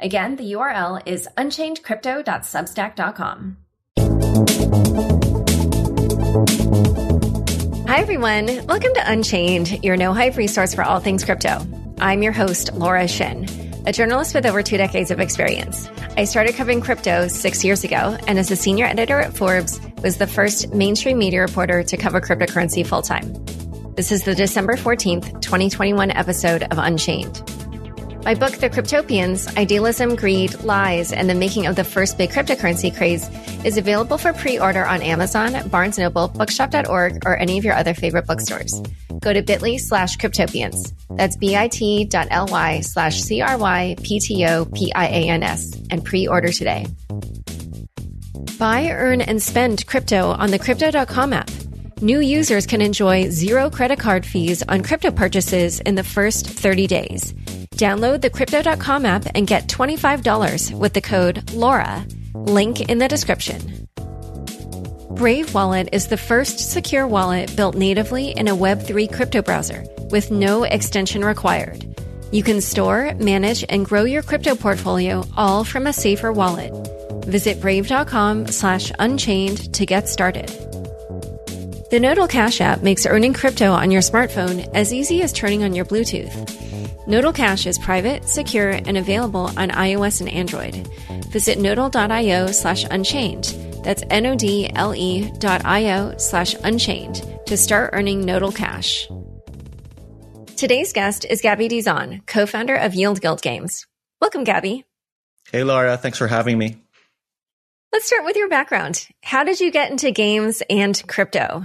Again, the URL is unchainedcrypto.substack.com. Hi, everyone. Welcome to Unchained, your no hype resource for all things crypto. I'm your host, Laura Shin, a journalist with over two decades of experience. I started covering crypto six years ago, and as a senior editor at Forbes, was the first mainstream media reporter to cover cryptocurrency full time. This is the December 14th, 2021 episode of Unchained. My book, The Cryptopians Idealism, Greed, Lies, and the Making of the First Big Cryptocurrency Craze, is available for pre order on Amazon, Barnes Noble, Bookshop.org, or any of your other favorite bookstores. Go to bit.ly slash cryptopians. That's bit.ly slash C R Y P T O P I A N S and pre order today. Buy, earn, and spend crypto on the Crypto.com app. New users can enjoy zero credit card fees on crypto purchases in the first 30 days. Download the Crypto.com app and get $25 with the code LAURA. Link in the description. Brave Wallet is the first secure wallet built natively in a Web3 crypto browser with no extension required. You can store, manage, and grow your crypto portfolio all from a safer wallet. Visit brave.com slash unchained to get started. The Nodle Cash app makes earning crypto on your smartphone as easy as turning on your Bluetooth. Nodle Cash is private, secure, and available on iOS and Android. Visit nodle.io slash unchained. That's N-O-D-L-E dot I-O slash unchained to start earning Nodle Cash. Today's guest is Gabby Dizon, co-founder of Yield Guild Games. Welcome, Gabby. Hey, Laura. Thanks for having me. Let's start with your background. How did you get into games and crypto?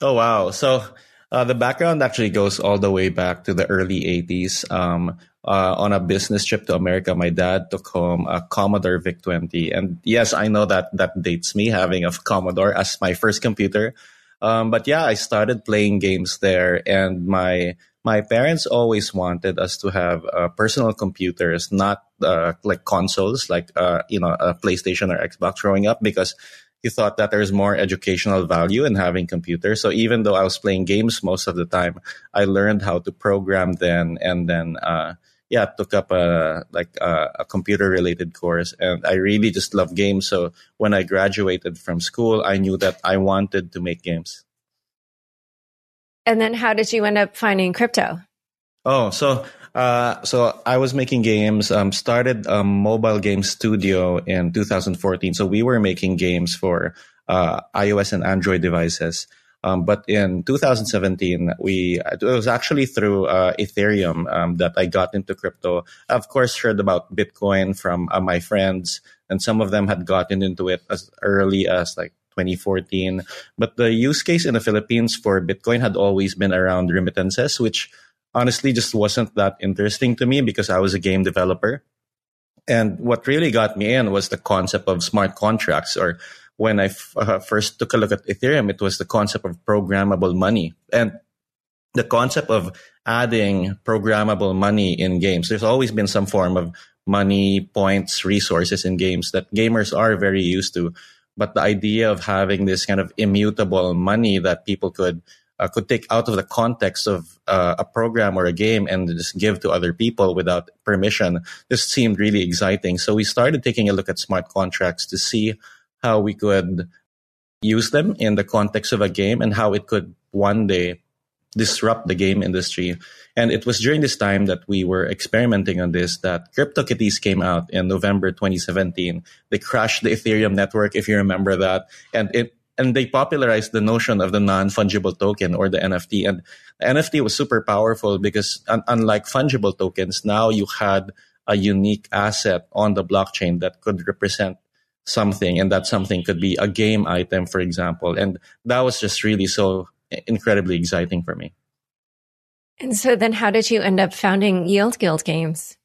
Oh, wow. So uh, the background actually goes all the way back to the early 80s. Um, uh, on a business trip to America, my dad took home a Commodore VIC 20. And yes, I know that that dates me having a Commodore as my first computer. Um, but yeah, I started playing games there and my my parents always wanted us to have uh, personal computers, not uh, like consoles, like uh, you know, a PlayStation or Xbox growing up, because he thought that there's more educational value in having computers. So even though I was playing games most of the time, I learned how to program then, and then uh, yeah, took up a like a, a computer related course, and I really just love games. So when I graduated from school, I knew that I wanted to make games. And then, how did you end up finding crypto? Oh, so uh, so I was making games. Um, started a mobile game studio in 2014. So we were making games for uh, iOS and Android devices. Um, but in 2017, we it was actually through uh, Ethereum um, that I got into crypto. I, of course, heard about Bitcoin from uh, my friends, and some of them had gotten into it as early as like 2014. But the use case in the Philippines for Bitcoin had always been around remittances, which honestly just wasn't that interesting to me because I was a game developer. And what really got me in was the concept of smart contracts. Or when I f- uh, first took a look at Ethereum, it was the concept of programmable money. And the concept of adding programmable money in games. There's always been some form of money, points, resources in games that gamers are very used to. But the idea of having this kind of immutable money that people could uh, could take out of the context of uh, a program or a game and just give to other people without permission. This seemed really exciting. So we started taking a look at smart contracts to see how we could use them in the context of a game and how it could one day disrupt the game industry. And it was during this time that we were experimenting on this that CryptoKitties came out in November 2017. They crashed the Ethereum network, if you remember that. And it and they popularized the notion of the non-fungible token or the NFT. And the NFT was super powerful because un- unlike fungible tokens, now you had a unique asset on the blockchain that could represent something and that something could be a game item, for example. And that was just really so incredibly exciting for me. And so then how did you end up founding Yield Guild Games?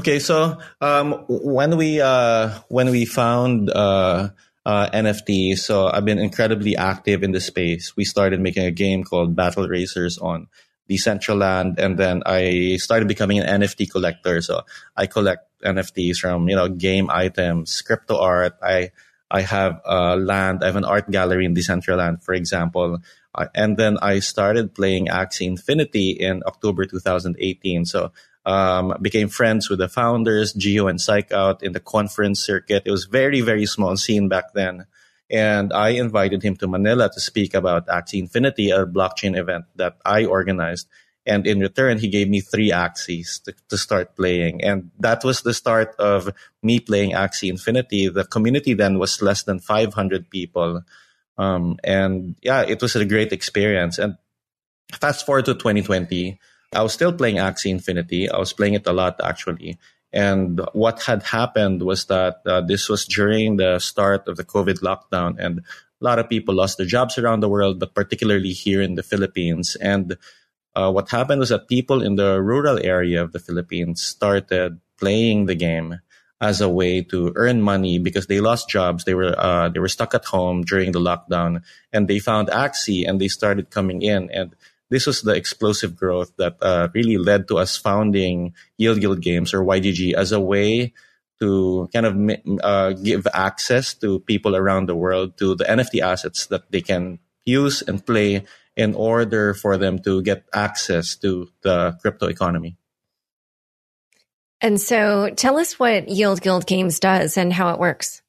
Okay, so um, when we uh, when we found uh, uh, NFT, so I've been incredibly active in the space. We started making a game called Battle Racers on Decentraland, and then I started becoming an NFT collector. So I collect NFTs from you know game items, crypto art. I I have uh, land. I have an art gallery in Decentraland, for example. Uh, and then I started playing Axie Infinity in October 2018. So um, became friends with the founders, Jiho and Psych Out, in the conference circuit. It was very, very small scene back then. And I invited him to Manila to speak about Axie Infinity, a blockchain event that I organized. And in return, he gave me three Axies to, to start playing. And that was the start of me playing Axie Infinity. The community then was less than 500 people. Um, and yeah, it was a great experience. And fast forward to 2020, I was still playing Axie Infinity. I was playing it a lot actually. And what had happened was that uh, this was during the start of the COVID lockdown, and a lot of people lost their jobs around the world, but particularly here in the Philippines. And uh, what happened was that people in the rural area of the Philippines started playing the game as a way to earn money because they lost jobs. They were uh, they were stuck at home during the lockdown, and they found Axie and they started coming in. And this was the explosive growth that uh, really led to us founding Yield Guild Games or YGG as a way to kind of uh, give access to people around the world to the NFT assets that they can use and play in order for them to get access to the crypto economy. And so tell us what Yield Guild Games does and how it works.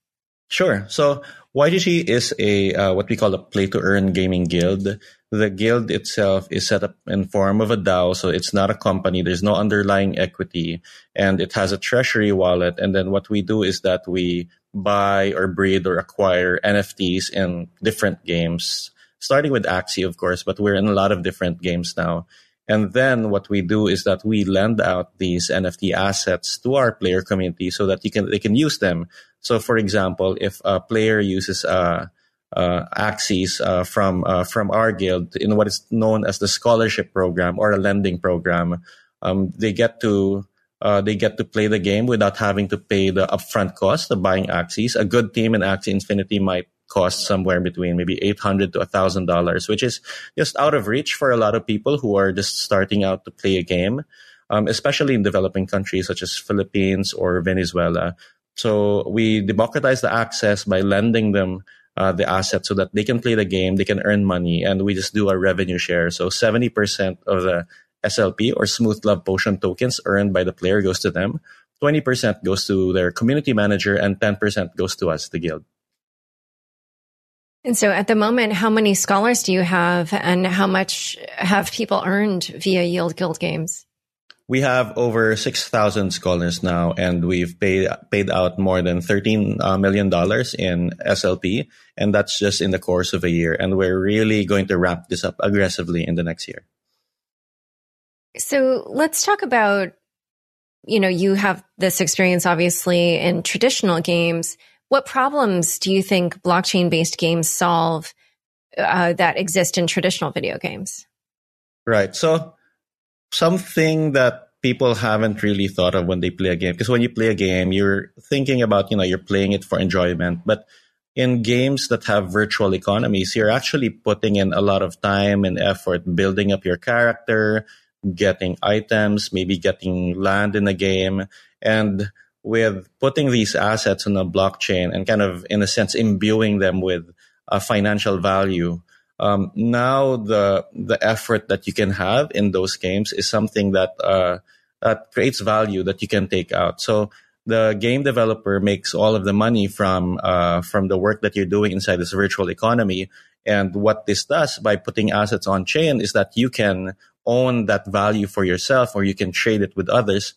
Sure. So YGG is a uh, what we call a play to earn gaming guild. The guild itself is set up in form of a DAO, so it's not a company. There's no underlying equity, and it has a treasury wallet. And then what we do is that we buy or breed or acquire NFTs in different games, starting with Axie, of course, but we're in a lot of different games now. And then what we do is that we lend out these NFT assets to our player community so that you can they can use them. So, for example, if a player uses uh, uh, Axies uh, from uh, from our guild in what is known as the scholarship program or a lending program, um, they get to uh, they get to play the game without having to pay the upfront cost of buying Axies. A good team in Axie Infinity might cost somewhere between maybe eight hundred to thousand dollars, which is just out of reach for a lot of people who are just starting out to play a game, um, especially in developing countries such as Philippines or Venezuela. So we democratize the access by lending them uh, the assets so that they can play the game, they can earn money, and we just do a revenue share. So seventy percent of the SLP or Smooth Love Potion tokens earned by the player goes to them. 20% goes to their community manager and 10% goes to us, the guild. And so at the moment, how many scholars do you have and how much have people earned via Yield Guild Games? We have over 6,000 scholars now, and we've paid, paid out more than $13 uh, in SLP. And that's just in the course of a year. And we're really going to wrap this up aggressively in the next year. So let's talk about, you know, you have this experience obviously in traditional games. What problems do you think blockchain based games solve uh, that exist in traditional video games? Right. So, something that people haven't really thought of when they play a game, because when you play a game, you're thinking about, you know, you're playing it for enjoyment. But in games that have virtual economies, you're actually putting in a lot of time and effort building up your character, getting items, maybe getting land in a game. And with putting these assets on a blockchain and kind of, in a sense, imbuing them with a financial value. Um, now the the effort that you can have in those games is something that uh, that creates value that you can take out. So the game developer makes all of the money from uh, from the work that you're doing inside this virtual economy. And what this does by putting assets on chain is that you can own that value for yourself, or you can trade it with others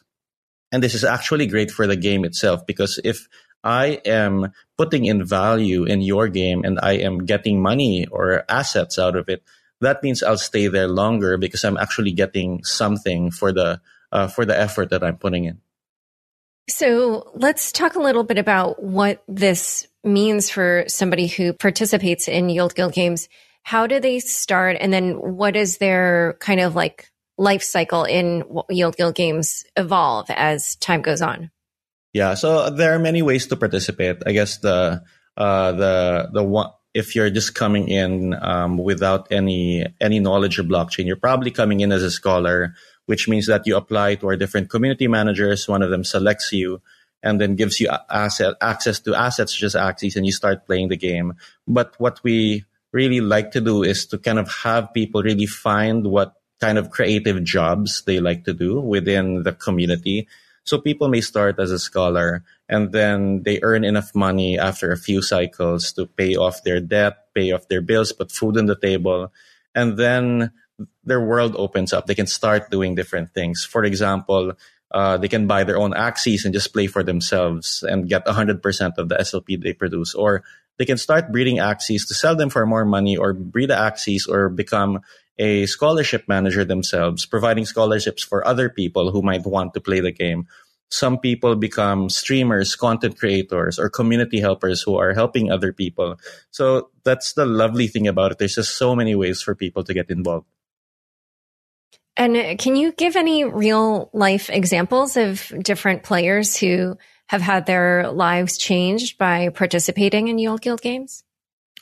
and this is actually great for the game itself because if I am putting in value in your game and I am getting money or assets out of it, that means I'll stay there longer because I'm actually getting something for the uh, for the effort that I'm putting in. So let's talk a little bit about what this means for somebody who participates in Yield Guild games. How do they start? And then what is their kind of like life cycle in Yield Guild games evolve as time goes on? Yeah, so there are many ways to participate. I guess the uh, the the one if you're just coming in um, without any any knowledge of blockchain, you're probably coming in as a scholar, which means that you apply to our different community managers. One of them selects you and then gives you asset access to assets such as Axies, and you start playing the game. But what we really like to do is to kind of have people really find what kind of creative jobs they like to do within the community. So people may start as a scholar and then they earn enough money after a few cycles to pay off their debt, pay off their bills, put food on the table. And then their world opens up. They can start doing different things. For example, uh, they can buy their own Axies and just play for themselves and get 100% of the SLP they produce. Or they can start breeding Axies to sell them for more money or breed Axies or become a scholarship manager themselves, providing scholarships for other people who might want to play the game. Some people become streamers, content creators, or community helpers who are helping other people. So that's the lovely thing about it. There's just so many ways for people to get involved. And uh, can you give any real life examples of different players who have had their lives changed by participating in Yield Guild games?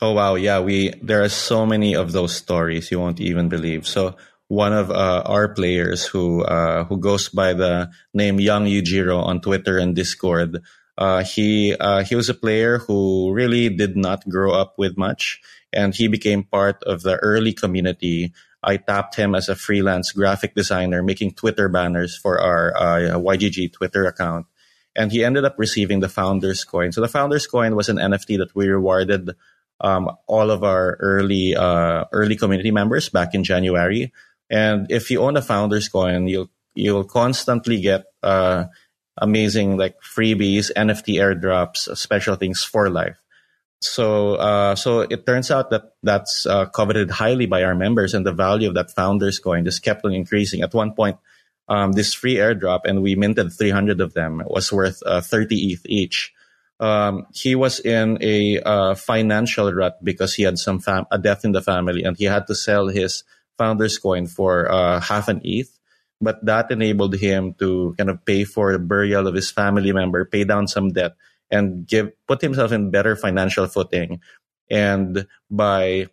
Oh wow, yeah, we there are so many of those stories you won't even believe. So one of uh, our players who uh, who goes by the name Young Yujiro on Twitter and Discord, uh, he uh, he was a player who really did not grow up with much, and he became part of the early community. I tapped him as a freelance graphic designer, making Twitter banners for our uh, YGG Twitter account and he ended up receiving the founders coin. So the founders coin was an NFT that we rewarded um, all of our early uh, early community members back in January. And if you own a founders coin, you'll you'll constantly get uh, amazing like freebies, NFT airdrops, special things for life. So uh, so it turns out that that's uh, coveted highly by our members, and the value of that founders coin just kept on increasing. At one point, um, this free airdrop, and we minted 300 of them, was worth uh, 30 ETH each. Um, he was in a uh, financial rut because he had some fam- a death in the family, and he had to sell his founder's coin for uh, half an ETH. But that enabled him to kind of pay for the burial of his family member, pay down some debt, and give put himself in better financial footing. And by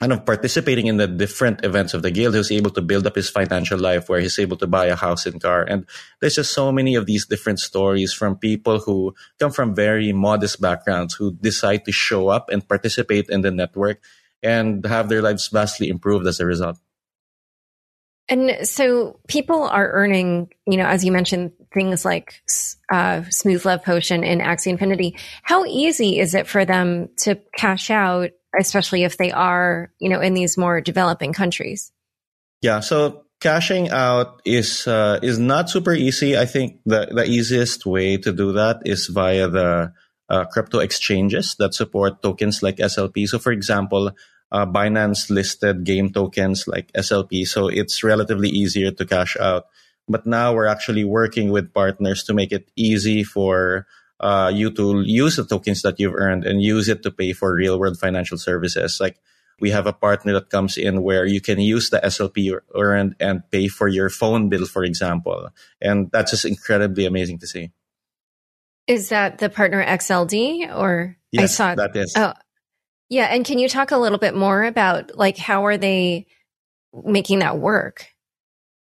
kind of participating in the different events of the guild, he was able to build up his financial life where he's able to buy a house and car. And there's just so many of these different stories from people who come from very modest backgrounds who decide to show up and participate in the network and have their lives vastly improved as a result. And so people are earning, you know, as you mentioned, things like uh, Smooth Love Potion and Axie Infinity. How easy is it for them to cash out especially if they are, you know, in these more developing countries? Yeah. So cashing out is uh, is not super easy. I think the the easiest way to do that is via the uh, crypto exchanges that support tokens like SLP. So, for example, uh, Binance listed game tokens like SLP, so it's relatively easier to cash out. But now we're actually working with partners to make it easy for uh, you to use the tokens that you've earned and use it to pay for real world financial services. Like we have a partner that comes in where you can use the SLP you earned and pay for your phone bill, for example. And that's just incredibly amazing to see. Is that the partner XLD or yes, I saw that is. Oh, yeah. And can you talk a little bit more about like how are they making that work?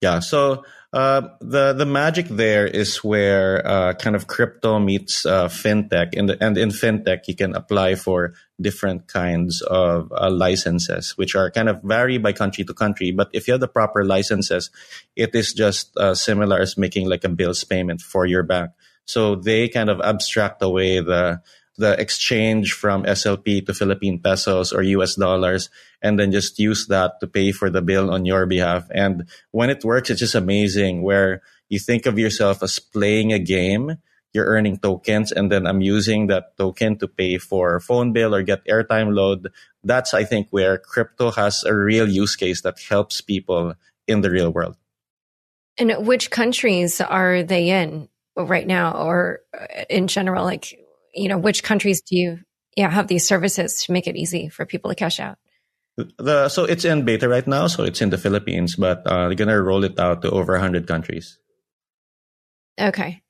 Yeah. So uh, the the magic there is where uh, kind of crypto meets uh, fintech, and and in fintech you can apply for different kinds of uh, licenses, which are kind of vary by country to country. But if you have the proper licenses, it is just similar as making like a bills payment for your bank. So they kind of abstract away the the exchange from SLP to Philippine pesos or US dollars and then just use that to pay for the bill on your behalf. And when it works, it's just amazing where you think of yourself as playing a game, you're earning tokens, and then I'm using that token to pay for phone bill or get airtime load. That's, I think, where crypto has a real use case that helps people in the real world. And which countries are they in right now or uh, in general? Like, you know, which countries do you yeah, have these services to make it easy for people to cash out? The so it's in beta right now, so it's in the Philippines, but uh, they're gonna roll it out to over hundred countries. Okay.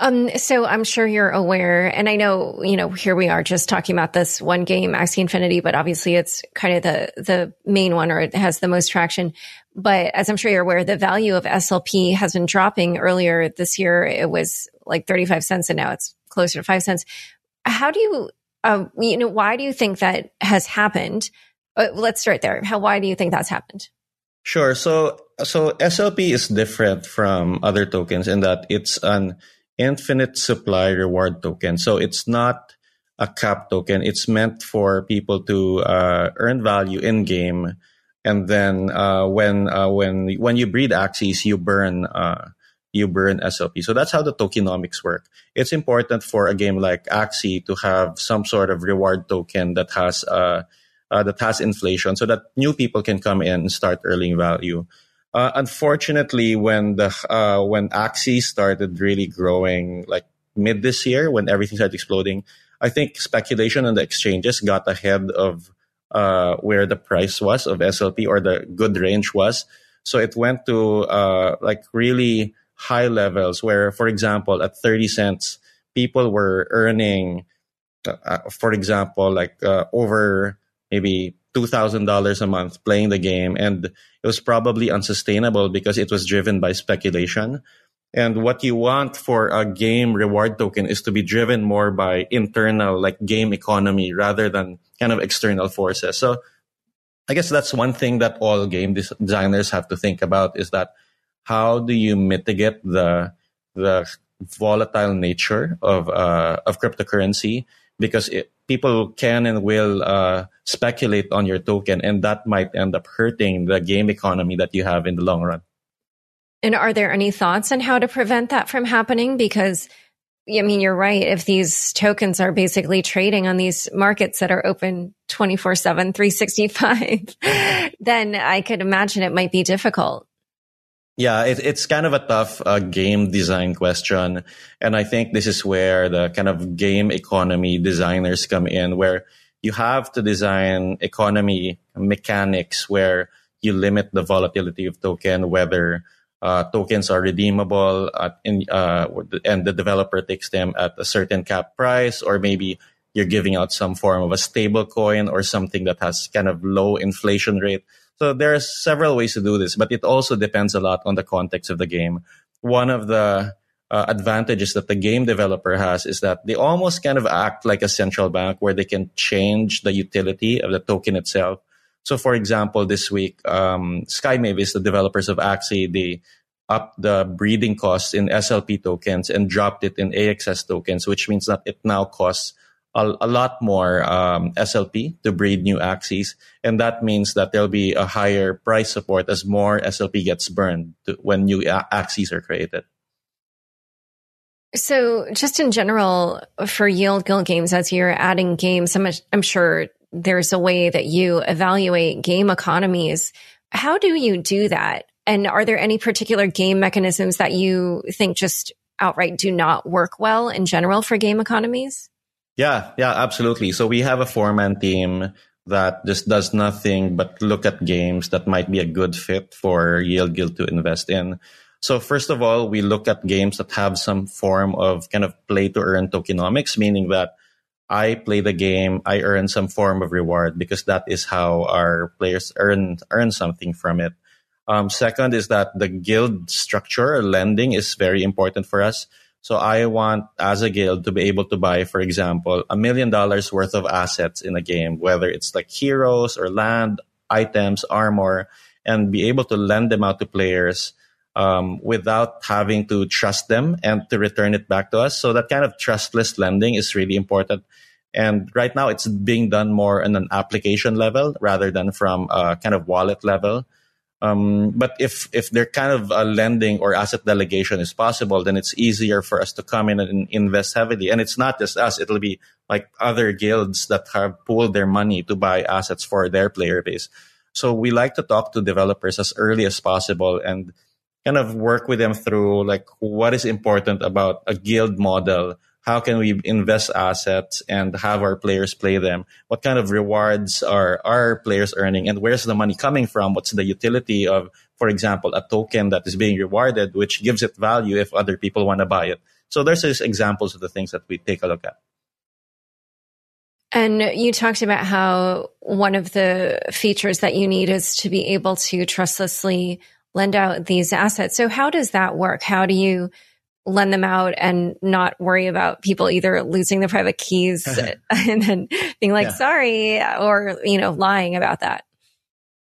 Um, so I'm sure you're aware, and I know, you know, here we are just talking about this one game, Axie Infinity, but obviously it's kind of the, the main one or it has the most traction. But as I'm sure you're aware, the value of SLP has been dropping earlier this year. It was like 35 cents and now it's closer to five cents. How do you, uh, you know, why do you think that has happened? Uh, let's start there. How, why do you think that's happened? Sure. So, so SLP is different from other tokens in that it's an infinite supply reward token. So it's not a cap token. It's meant for people to uh, earn value in game, and then uh, when uh, when when you breed Axies, you burn uh, you burn SLP. So that's how the tokenomics work. It's important for a game like Axie to have some sort of reward token that has uh, uh, that has inflation, so that new people can come in and start earning value. Uh, unfortunately, when the uh, when Axie started really growing, like mid this year, when everything started exploding, I think speculation on the exchanges got ahead of uh, where the price was of SLP or the good range was. So it went to uh, like really high levels where, for example, at 30 cents, people were earning, uh, uh, for example, like over maybe $2,000 a month playing the game. And it was probably unsustainable because it was driven by speculation. And what you want for a game reward token is to be driven more by internal, like game economy rather than kind of external forces. So I guess that's one thing that all game designers have to think about is that how do you mitigate the, the volatile nature of, uh, of cryptocurrency? Because it, people can and will uh, speculate on your token, and that might end up hurting the game economy that you have in the long run. And are there any thoughts on how to prevent that from happening? Because I mean, you're right. If these tokens are basically trading on these markets that are open 24 7, 365, then I could imagine it might be difficult. Yeah, it, it's kind of a tough uh, game design question. And I think this is where the kind of game economy designers come in, where you have to design economy mechanics where you limit the volatility of token, whether uh, tokens are redeemable at, in, uh, and the developer takes them at a certain cap price, or maybe you're giving out some form of a stable coin or something that has kind of low inflation rate. So there are several ways to do this, but it also depends a lot on the context of the game. One of the uh, advantages that the game developer has is that they almost kind of act like a central bank where they can change the utility of the token itself. So, for example, this week, um, Sky Mavis, the developers of Axie, they the breeding costs in SLP tokens and dropped it in AXS tokens, which means that it now costs a, a lot more um, SLP to breed new Axies, And that means that there'll be a higher price support as more SLP gets burned to, when new Axies are created. So, just in general, for Yield Guild games, as you're adding games, I'm, I'm sure there's a way that you evaluate game economies. How do you do that? And are there any particular game mechanisms that you think just outright do not work well in general for game economies? Yeah, yeah, absolutely. So we have a four man team that just does nothing but look at games that might be a good fit for Yield Guild to invest in. So first of all, we look at games that have some form of kind of play to earn tokenomics, meaning that I play the game, I earn some form of reward because that is how our players earn earn something from it. Um, second is that the guild structure, lending, is very important for us. So I want, as a guild, to be able to buy, for example, a million dollars worth of assets in a game, whether it's like heroes or land, items, armor, and be able to lend them out to players um, without having to trust them and to return it back to us. So that kind of trustless lending is really important. And right now it's being done more on an application level rather than from a kind of wallet level. Um, but if if their kind of a lending or asset delegation is possible, then it's easier for us to come in and invest heavily. And it's not just us; it'll be like other guilds that have pooled their money to buy assets for their player base. So we like to talk to developers as early as possible and kind of work with them through like what is important about a guild model how can we invest assets and have our players play them? What kind of rewards are our players earning and where's the money coming from? What's the utility of, for example, a token that is being rewarded, which gives it value if other people want to buy it. So there's just examples of the things that we take a look at. And you talked about how one of the features that you need is to be able to trustlessly lend out these assets. So how does that work? How do you lend them out and not worry about people either losing the private keys and then being like, yeah. sorry, or, you know, lying about that?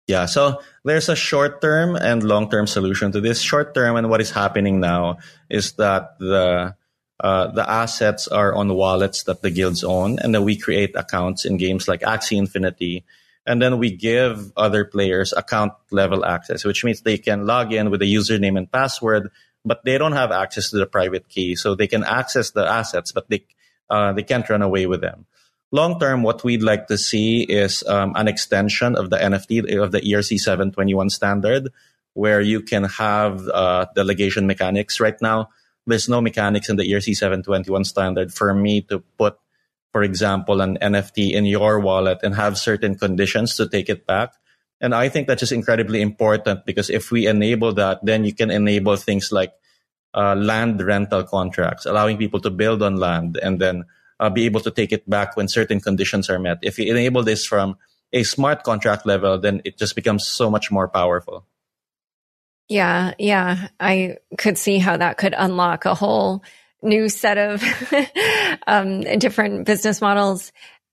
Yeah. So there's a short term and long term solution to this. Short term and what is happening now is that the uh, the assets are on wallets that the guilds own, and then we create accounts in games like Axie Infinity, and then we give other players account level access, which means they can log in with a username and password, but they don't have access to the private key, so they can access the assets, but they uh, they can't run away with them. Long term, what we'd like to see is um, an extension of the NFT of the ERC 721 standard, where you can have uh, delegation mechanics. Right now, there's no mechanics in the ERC 721 standard for me to put, for example, an NFT in your wallet and have certain conditions to take it back. And I think that's just incredibly important because if we enable that, then you can enable things like uh, land rental contracts, allowing people to build on land and then uh, be able to take it back when certain conditions are met. If you enable this from a smart contract level, then it just becomes so much more powerful. Yeah, yeah. I could see how that could unlock a whole new set of um, different business models.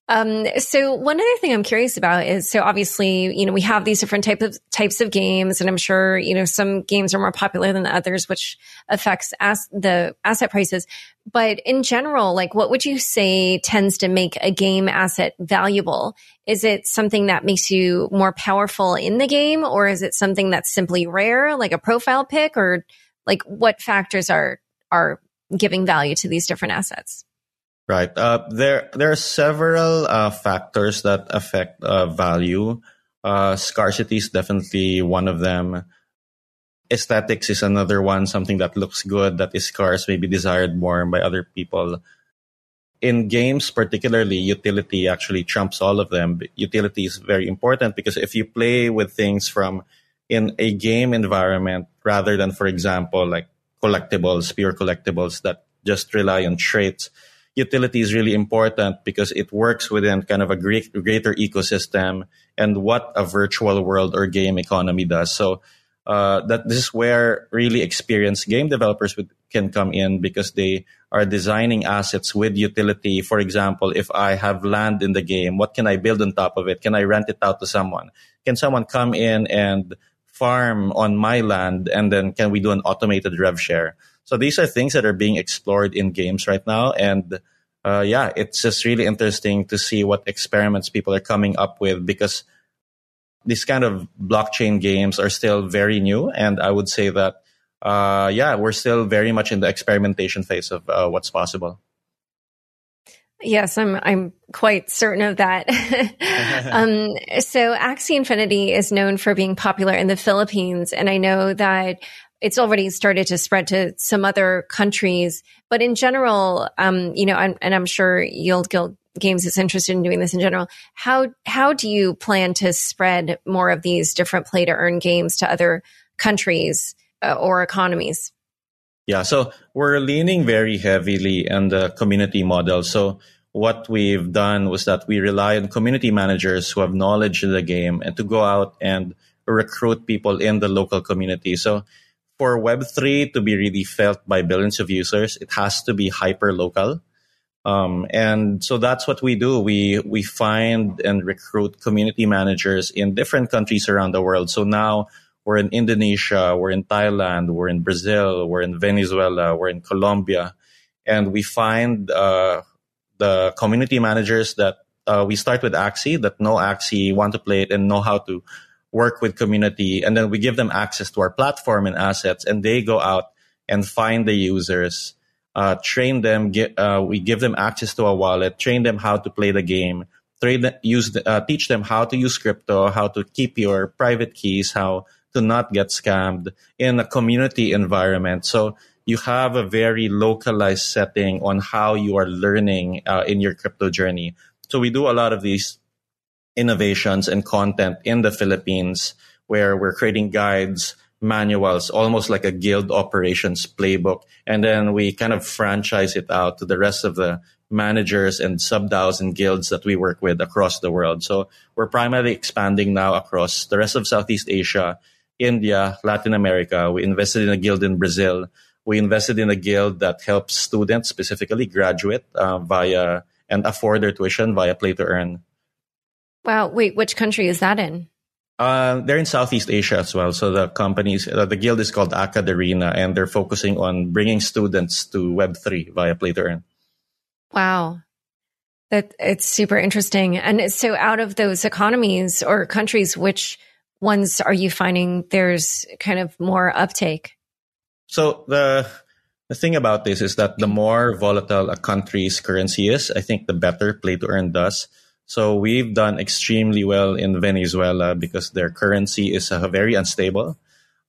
Um, so one other thing I'm curious about is, so obviously, you know, we have these different type of types of games, and I'm sure, you know, some games are more popular than others, which affects as, the asset prices. But in general, like, what would you say tends to make a game asset valuable? Is it something that makes you more powerful in the game, or is it something that's simply rare, like a profile pick, or like what factors are are giving value to these different assets? Right. Uh, there, there are several uh, factors that affect uh, value. Uh, scarcity is definitely one of them. Aesthetics is another one. Something that looks good, that is scarce, may be desired more by other people. In games, particularly, utility actually trumps all of them. Utility is very important because if you play with things from in a game environment rather than, for example, like collectibles, pure collectibles that just rely on traits, utility is really important because it works within kind of a great, greater ecosystem and what a virtual world or game economy does. So uh, that this is where really experienced game developers would, can come in because they are designing assets with utility. For example, if I have land in the game, what can I build on top of it? Can I rent it out to someone? Can someone come in and farm on my land and then can we do an automated rev share? So these are things that are being explored in games right now. And uh, yeah, it's just really interesting to see what experiments people are coming up with because these kind of blockchain games are still very new. And I would say that, uh, yeah, we're still very much in the experimentation phase of uh, what's possible. Yes, I'm I'm quite certain of that. um, so Axie Infinity is known for being popular in the Philippines, and I know that it's already started to spread to some other countries. But in general, um, you know, and, and I'm sure Yield Guild Games is interested in doing this in general. How how do you plan to spread more of these different play to earn games to other countries uh, or economies? Yeah, so we're leaning very heavily on the community model. So what we've done was that we rely on community managers who have knowledge of the game and to go out and recruit people in the local community. So for Web3 to be really felt by billions of users, it has to be hyper local. Um, and so that's what we do. We, we find and recruit community managers in different countries around the world. So now we're in Indonesia, we're in Thailand, we're in Brazil, we're in Venezuela, we're in Colombia. And we find, uh, the community managers that, uh, we start with Axie that know Axie, want to play it and know how to work with community, and then we give them access to our platform and assets, and they go out and find the users, uh, train them, get, uh, we give them access to a wallet, train them how to play the game, train, use, the, uh, teach them how to use crypto, how to keep your private keys, how to not get scammed in a community environment. So you have a very localized setting on how you are learning uh, in your crypto journey. So we do a lot of these innovations and content in the Philippines where we're creating guides, manuals, almost like a guild operations playbook. And then we kind of franchise it out to the rest of the managers and sub DAOs and guilds that we work with across the world. So we're primarily expanding now across the rest of Southeast Asia, India, Latin America. We invested in a guild in Brazil. We invested in a guild that helps students, specifically graduate, uh, via and afford their tuition via play to earn. Wow. Wait, which country is that in? Uh, they're in Southeast Asia as well. So the companies, uh, the guild is called Acadarena, and they're focusing on bringing students to Web3 via play to earn. Wow. That it's super interesting. And so out of those economies or countries, which ones are you finding there's kind of more uptake? So the the thing about this is that the more volatile a country's currency is, I think the better play to earn does. So we've done extremely well in Venezuela because their currency is uh, very unstable.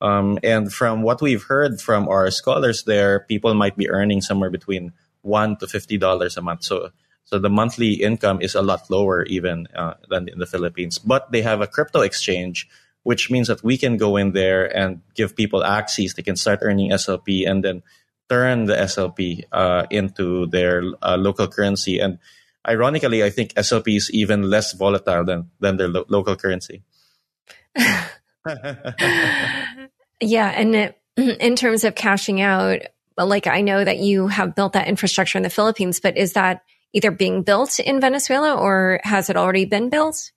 Um, and from what we've heard from our scholars there, people might be earning somewhere between one to fifty dollars a month. So so the monthly income is a lot lower even uh, than in the Philippines. But they have a crypto exchange, which means that we can go in there and give people access. They can start earning SLP and then turn the SLP uh, into their uh, local currency. And ironically, I think SLP is even less volatile than than their lo- local currency. yeah, and it, in terms of cashing out, like I know that you have built that infrastructure in the Philippines, but is that either being built in Venezuela or has it already been built?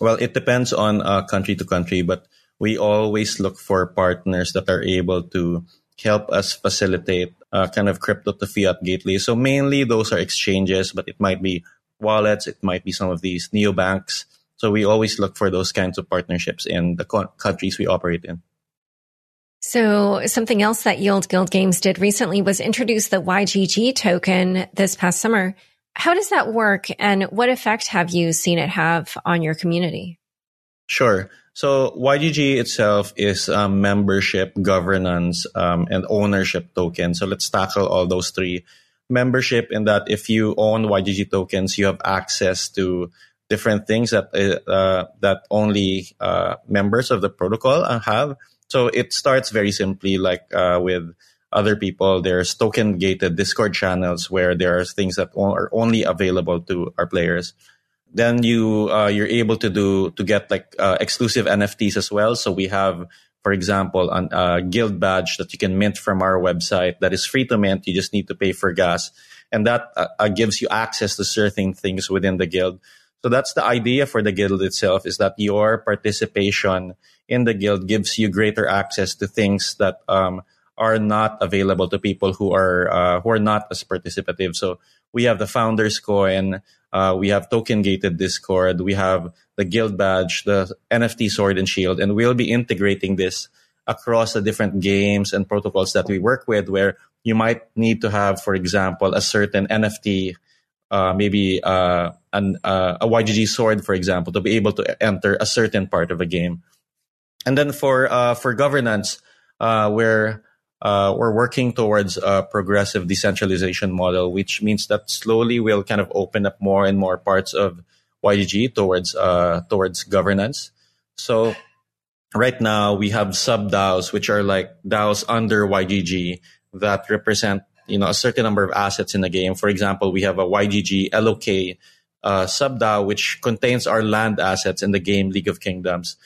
Well, it depends on uh, country to country, but we always look for partners that are able to help us facilitate uh, kind of crypto to fiat gateway. So mainly those are exchanges, but it might be wallets, it might be some of these neobanks. So we always look for those kinds of partnerships in the co- countries we operate in. So something else that Yield Guild Games did recently was introduce the YGG token this past summer. How does that work and what effect have you seen it have on your community? Sure. So YGG itself is a membership, governance, um, and ownership token. So let's tackle all those three. Membership in that if you own YGG tokens, you have access to different things that uh, that only uh, members of the protocol have. So it starts very simply, like uh, with other people. There's token gated Discord channels where there are things that are only available to our players. Then you uh, you're able to do to get like uh, exclusive NFTs as well. So we have, for example, a guild badge that you can mint from our website that is free to mint. You just need to pay for gas, and that uh, uh, gives you access to certain things within the guild. So that's the idea for the guild itself is that your participation in the guild gives you greater access to things that um, are not available to people who are uh, who are not as participative. So we have the founders coin, uh, we have token gated Discord, we have the guild badge, the NFT sword and shield, and we'll be integrating this across the different games and protocols that we work with where you might need to have, for example, a certain NFT uh, maybe uh, an, uh, a YGG sword, for example, to be able to enter a certain part of a game. And then for uh, for governance, uh, we're uh, we're working towards a progressive decentralization model, which means that slowly we'll kind of open up more and more parts of YGG towards towards governance. So right now we have sub DAOs, which are like DAOs under YGG that represent you know a certain number of assets in the game. For example, we have a YGG LOK uh, sub DAO which contains our land assets in the game League of Kingdoms.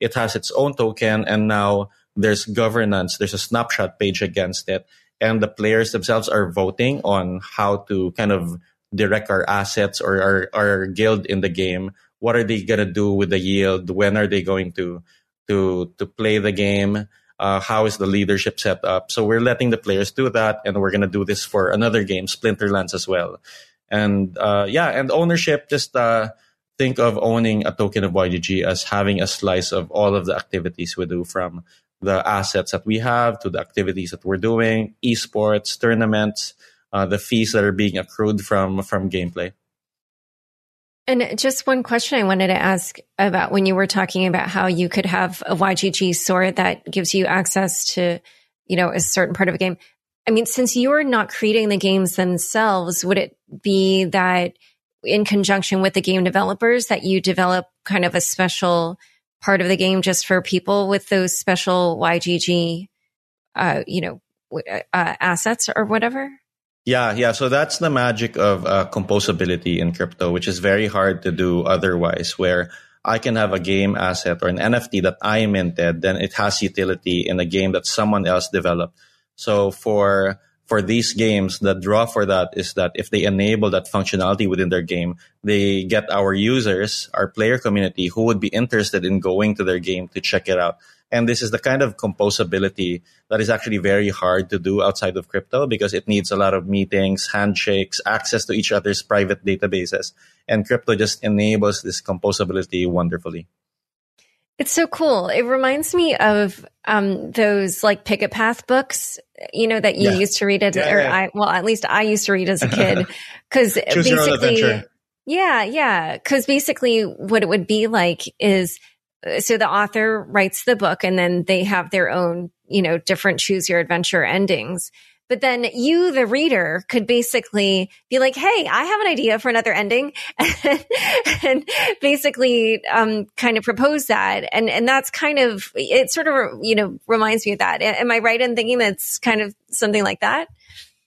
It has its own token, and now there's governance. There's a snapshot page against it, and the players themselves are voting on how to kind of direct our assets or our, our guild in the game. What are they gonna do with the yield? When are they going to to to play the game? uh, how is the leadership set up. So we're letting the players do that, and we're to do this for another game, Splinterlands, as well. And uh, yeah, and ownership, just uh, think of owning a token of YGG as having a slice of all of the activities we do from the assets that we have to the activities that we're doing, esports, tournaments, uh, the fees that are being accrued from from gameplay. And just one question I wanted to ask about when you were talking about how you could have a YGG sword that gives you access to you know, a certain part of a game. I mean, since you're not creating the games themselves, would it be that in conjunction with the game developers that you develop kind of a special part of the game just for people with those special YGG, uh, you know, uh, assets or whatever? Yeah, yeah. So that's the magic of uh, composability in crypto, which is very hard to do otherwise, where I can have a game asset or an NFT that I minted, then it has utility in a game that someone else developed. So for for these games, the draw for that is that if they enable that functionality within their game, they get our users, our player community who would be interested in going to their game to check it out. And this is the kind of composability that is actually very hard to do outside of crypto because it needs a lot of meetings, handshakes, access to each other's private databases. And crypto just enables this composability wonderfully. It's so cool. It reminds me of um, those like Pick-a-Path books, you know, that you yeah. used to read as, yeah, or yeah. I, well, at least I used to read as a kid. Cause basically, yeah, yeah. Cause basically what it would be like is, uh, so the author writes the book and then they have their own, you know, different choose your adventure endings. But then you, the reader, could basically be like, Hey, I have an idea for another ending and basically, um, kind of propose that. And, and that's kind of, it sort of, you know, reminds me of that. Am I right in thinking that's kind of something like that?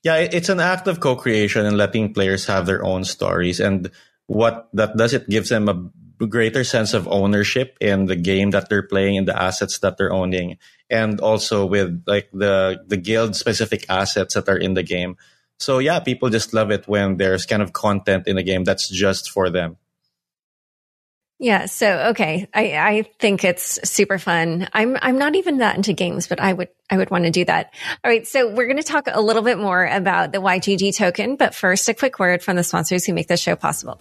Yeah, it's an act of co-creation and letting players have their own stories. And what that does, it gives them a greater sense of ownership in the game that they're playing and the assets that they're owning and also with like the the guild specific assets that are in the game. So yeah, people just love it when there's kind of content in a game that's just for them. Yeah. So okay, I, I think it's super fun. I'm I'm not even that into games, but I would I would want to do that. All right. So we're going to talk a little bit more about the YGG token, but first, a quick word from the sponsors who make this show possible.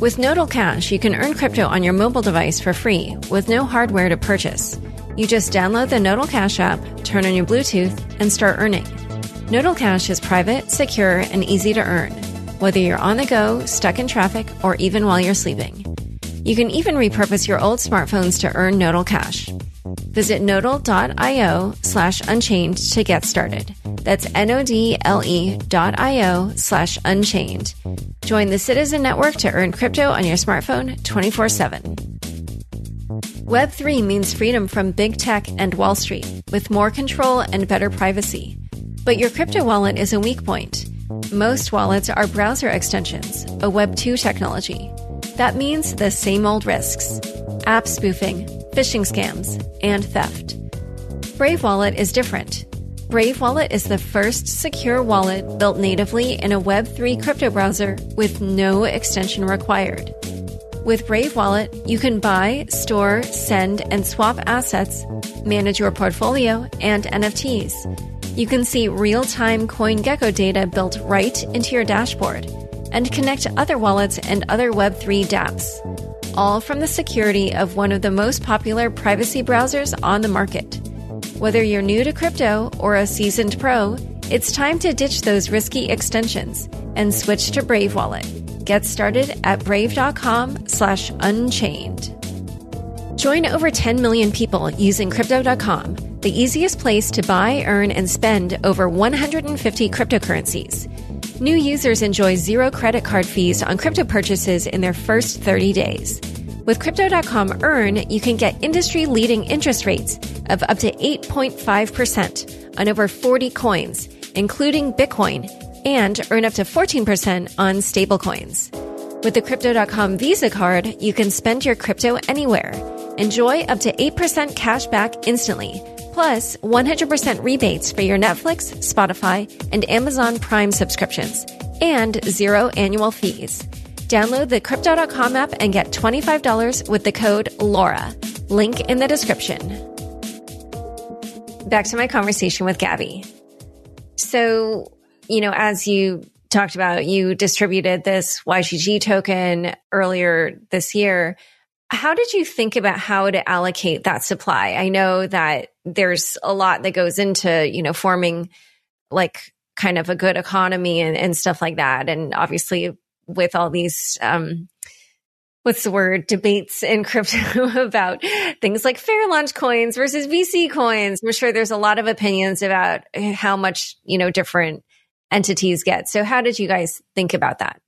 With Nodle Cash, you can earn crypto on your mobile device for free with no hardware to purchase. You just download the Nodle Cash app, turn on your Bluetooth, and start earning. Nodle Cash is private, secure, and easy to earn, whether you're on the go, stuck in traffic, or even while you're sleeping. You can even repurpose your old smartphones to earn Nodle Cash. Visit nodle.io slash unchained to get started. That's N-O-D-L-E dot I-O slash unchained. Join the Citizen Network to earn crypto on your smartphone 24-7. Web3 means freedom from big tech and Wall Street, with more control and better privacy. But your crypto wallet is a weak point. Most wallets are browser extensions, a Web2 technology. That means the same old risks app spoofing, phishing scams, and theft. Brave Wallet is different. Brave Wallet is the first secure wallet built natively in a Web3 crypto browser with no extension required. With Brave Wallet, you can buy, store, send, and swap assets, manage your portfolio, and NFTs. You can see real time CoinGecko data built right into your dashboard and connect other wallets and other Web3 dApps, all from the security of one of the most popular privacy browsers on the market. Whether you're new to crypto or a seasoned pro, it's time to ditch those risky extensions and switch to Brave Wallet. Get started at brave.com slash unchained. Join over 10 million people using crypto.com, the easiest place to buy, earn, and spend over 150 cryptocurrencies. New users enjoy zero credit card fees on crypto purchases in their first 30 days. With Crypto.com Earn, you can get industry leading interest rates of up to 8.5% on over 40 coins, including Bitcoin, and earn up to 14% on stablecoins. With the Crypto.com Visa card, you can spend your crypto anywhere. Enjoy up to 8% cash back instantly, plus 100% rebates for your Netflix, Spotify, and Amazon Prime subscriptions, and zero annual fees. Download the Crypto.com app and get $25 with the code LAURA. Link in the description. Back to my conversation with Gabby. So, you know, as you talked about, you distributed this YGG token earlier this year. How did you think about how to allocate that supply? I know that there's a lot that goes into, you know, forming like kind of a good economy and, and stuff like that. And obviously with all these um, what's the word debates in crypto about things like fair launch coins versus VC coins. I'm sure there's a lot of opinions about how much, you know, different entities get. So how did you guys think about that?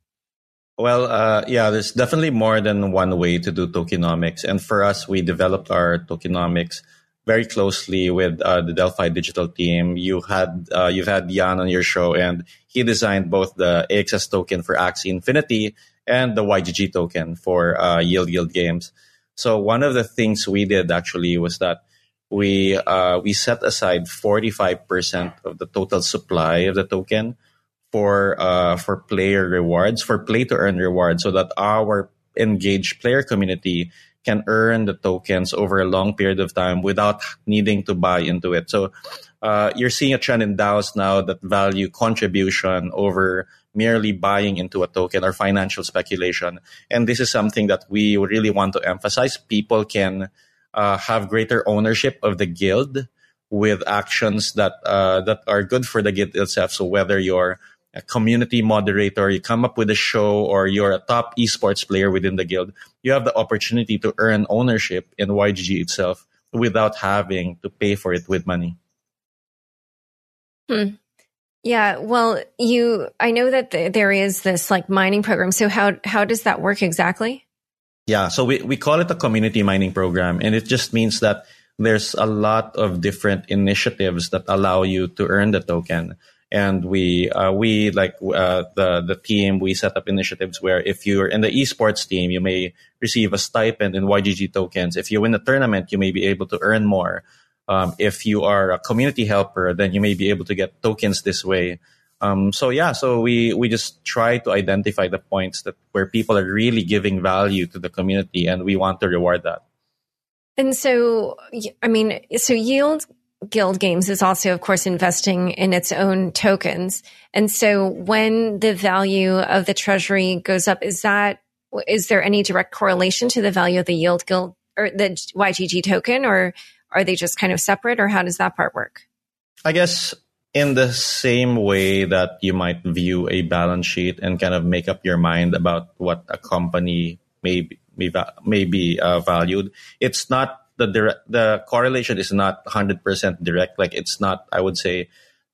Well, uh, yeah, there's definitely more than one way to do tokenomics. And for us, we developed our tokenomics very closely with uh, the Delphi digital team. You had uh, you've had Jan on your show, and he designed both the AXS token for Axie Infinity and the YGG token for uh, Yield Guild Games. So one of the things we did actually was that we uh, we set aside 45% of the total supply of the token for uh, for player rewards, for play to earn rewards, so that our engaged player community can earn the tokens over a long period of time without needing to buy into it. So uh, you're seeing a trend in DAOs now that value contribution over merely buying into a token or financial speculation. And this is something that we really want to emphasize. People can uh, have greater ownership of the guild with actions that uh, that are good for the guild itself. So whether you're a community moderator, you come up with a show, or you're a top esports player within the guild, you have the opportunity to earn ownership in YGG itself without having to pay for it with money. Hmm. Yeah, well, you I know that th- there is this like mining program. So how how does that work exactly? Yeah, so we we call it a community mining program and it just means that there's a lot of different initiatives that allow you to earn the token. And we uh, we like uh, the the team we set up initiatives where if you're in the esports team, you may receive a stipend in YGG tokens. If you win a tournament, you may be able to earn more. Um, if you are a community helper, then you may be able to get tokens this way. Um, so yeah, so we we just try to identify the points that where people are really giving value to the community, and we want to reward that. And so, I mean, so Yield Guild Games is also, of course, investing in its own tokens. And so, when the value of the treasury goes up, is that is there any direct correlation to the value of the Yield Guild or the YGG token, or are they just kind of separate or how does that part work? I guess in the same way that you might view a balance sheet and kind of make up your mind about what a company may be, may, may be uh, valued, it's not the direct, the correlation is not 100% direct. Like it's not, I would say,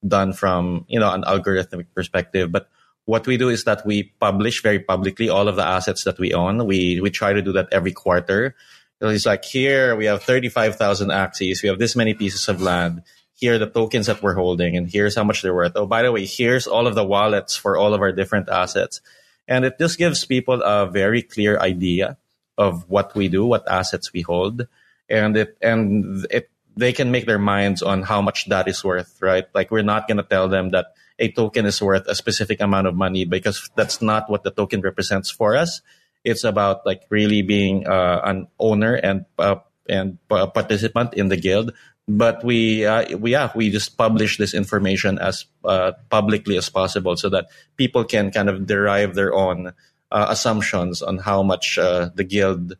done from, you know, an algorithmic perspective, but what we do is that we publish very publicly all of the assets that we own. We we try to do that every quarter it's like here we have 35,000 Axies We have this many pieces of land. Here are the tokens that we're holding and here's how much they're worth. Oh, by the way, here's all of the wallets for all of our different assets. And it just gives people a very clear idea of what we do, what assets we hold. And it, and it, they can make their minds on how much that is worth, right? Like we're not going to tell them that a token is worth a specific amount of money because that's not what the token represents for us. It's about like really being uh, an owner and uh, and a participant in the guild. But we uh, we yeah we just publish this information as uh, publicly as possible so that people can kind of derive their own uh, assumptions on how much uh, the guild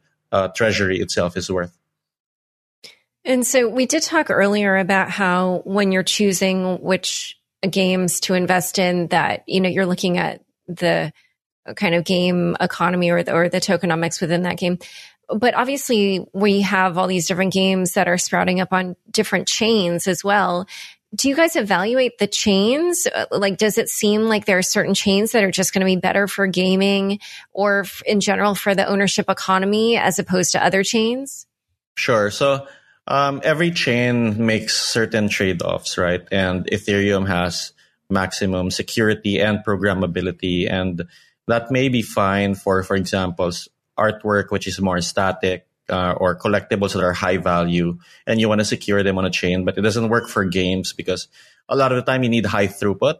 treasury itself is worth. And so we did talk earlier about how when you're choosing which games to invest in, that you know you're looking at the kind of game economy or the, or the tokenomics within that game. But obviously, we have all these different games that are sprouting up on different chains as well. Do you guys evaluate the chains? Uh, like, does it seem like there are certain chains that are just going to be better for gaming or in general for the ownership economy as opposed to other chains? Sure. So, um, every chain makes certain trade offs, right? And Ethereum has maximum security and programmability. And that may be fine for, for example, artwork, which is more static, uh, or collectibles that are high value, and you want to secure them on a chain, but it doesn't work for games because a lot of the time you need high throughput.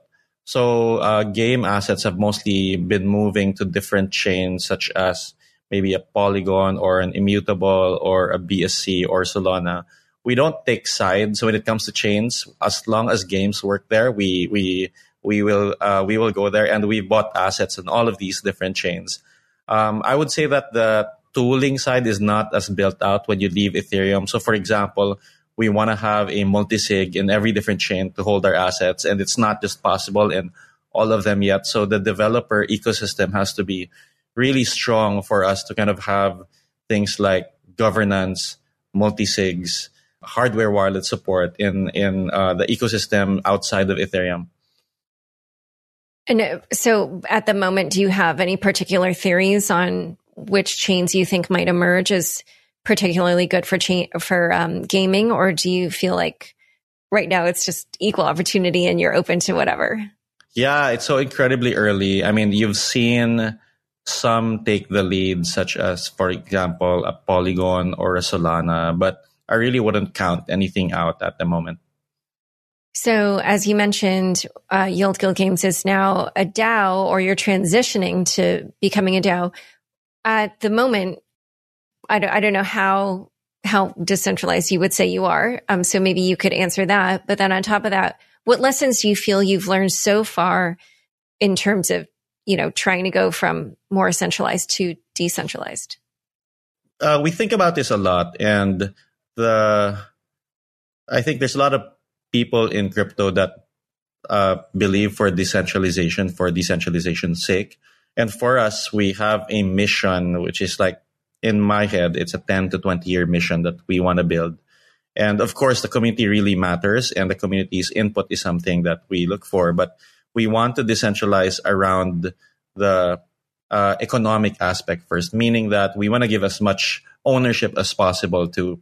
So uh, game assets have mostly been moving to different chains, such as maybe a Polygon or an Immutable or a BSC or Solana. We don't take sides when it comes to chains. As long as games work there, we we we will uh, we will go there and we bought assets in all of these different chains. Um, I would say that the tooling side is not as built out when you leave Ethereum. So, for example, we want to have a multi-sig in every different chain to hold our assets, and it's not just possible in all of them yet. So, the developer ecosystem has to be really strong for us to kind of have things like governance, multi-sigs, hardware wallet support in in uh, the ecosystem outside of Ethereum. And uh, so, at the moment, do you have any particular theories on which chains you think might emerge as particularly good for cha- for um, gaming, or do you feel like right now it's just equal opportunity and you're open to whatever? Yeah, it's so incredibly early. I mean, you've seen some take the lead, such as, for example, a Polygon or a Solana, but I really wouldn't count anything out at the moment. So, as you mentioned, uh, Yield Guild Games is now a DAO, or you're transitioning to becoming a DAO. At the moment, I don't, I don't know how how decentralized you would say you are. Um, so maybe you could answer that. But then on top of that, what lessons do you feel you've learned so far in terms of you know trying to go from more centralized to decentralized? Uh, we think about this a lot, and the I think there's a lot of people in crypto that uh, believe for decentralization for decentralization's sake. And for us, we have a mission, which is like in my head, it's a 10 to 20 year mission that we want to build. And of course, the community really matters and the community's input is something that we look for, but we want to decentralize around the uh, economic aspect first, meaning that we want to give as much ownership as possible to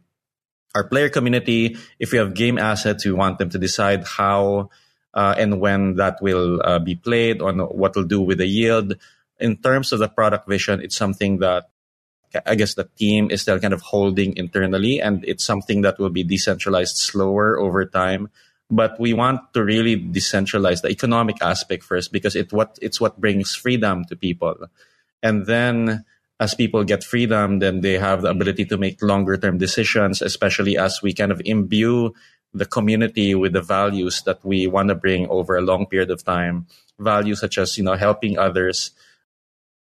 our player community. If we have game assets, we want them to decide how uh, and when that will uh, be played on what will do with the yield. In terms of the product vision, it's something that I guess the team is still kind of holding internally, and it's something that will be decentralized slower over time. But we want to really decentralize the economic aspect first because it what it's what brings freedom to people, and then as people get freedom, then they have the ability to make longer term decisions, especially as we kind of imbue the community with the values that we want to bring over a long period of time. Values such as, you know, helping others,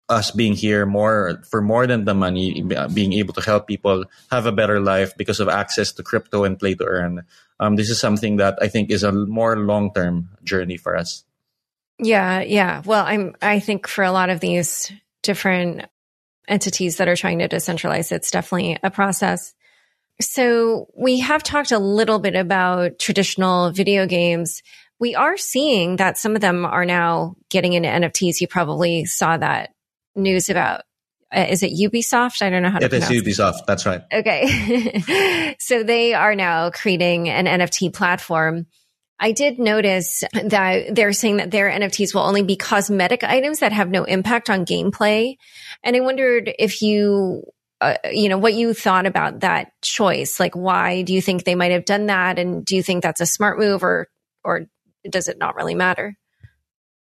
us being here more for more than the money, being able to help people have a better life because of access to crypto and play to earn. Um, this is something that I think is a more long term journey for us. Yeah, yeah. Well, I'm. I think for a lot of these different entities that are trying to decentralize. It's definitely a process. So we have talked a little bit about traditional video games. We are seeing that some of them are now getting into NFTs. You probably saw that news about uh, is it Ubisoft? I don't know how to it it. is Ubisoft. That's right. Okay. so they are now creating an NFT platform I did notice that they're saying that their NFTs will only be cosmetic items that have no impact on gameplay. And I wondered if you, uh, you know, what you thought about that choice. Like, why do you think they might have done that? And do you think that's a smart move or, or does it not really matter?